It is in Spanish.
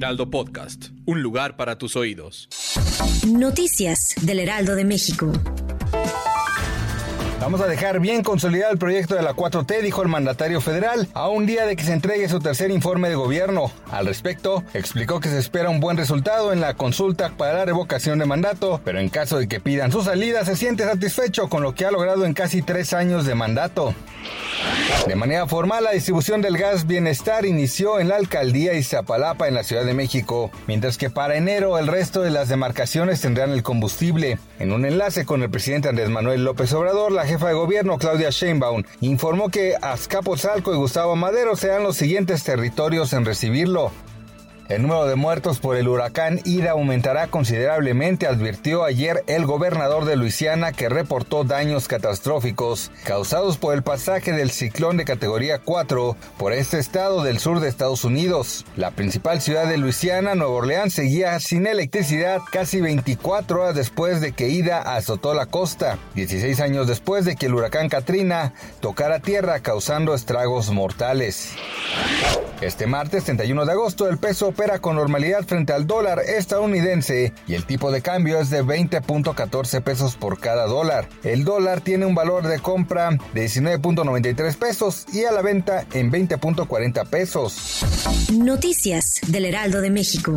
Heraldo Podcast, un lugar para tus oídos. Noticias del Heraldo de México. Vamos a dejar bien consolidado el proyecto de la 4T, dijo el mandatario federal, a un día de que se entregue su tercer informe de gobierno. Al respecto, explicó que se espera un buen resultado en la consulta para la revocación de mandato, pero en caso de que pidan su salida, se siente satisfecho con lo que ha logrado en casi tres años de mandato. De manera formal, la distribución del gas bienestar inició en la alcaldía Iztapalapa en la Ciudad de México, mientras que para enero el resto de las demarcaciones tendrán el combustible. En un enlace con el presidente Andrés Manuel López Obrador, la jefa de gobierno Claudia Sheinbaum informó que Azcapotzalco y Gustavo Madero serán los siguientes territorios en recibirlo. El número de muertos por el huracán Ida aumentará considerablemente, advirtió ayer el gobernador de Luisiana que reportó daños catastróficos causados por el pasaje del ciclón de categoría 4 por este estado del sur de Estados Unidos. La principal ciudad de Luisiana, Nueva Orleans, seguía sin electricidad casi 24 horas después de que Ida azotó la costa, 16 años después de que el huracán Katrina tocara tierra causando estragos mortales. Este martes 31 de agosto el peso opera con normalidad frente al dólar estadounidense y el tipo de cambio es de 20.14 pesos por cada dólar. El dólar tiene un valor de compra de 19.93 pesos y a la venta en 20.40 pesos. Noticias del Heraldo de México.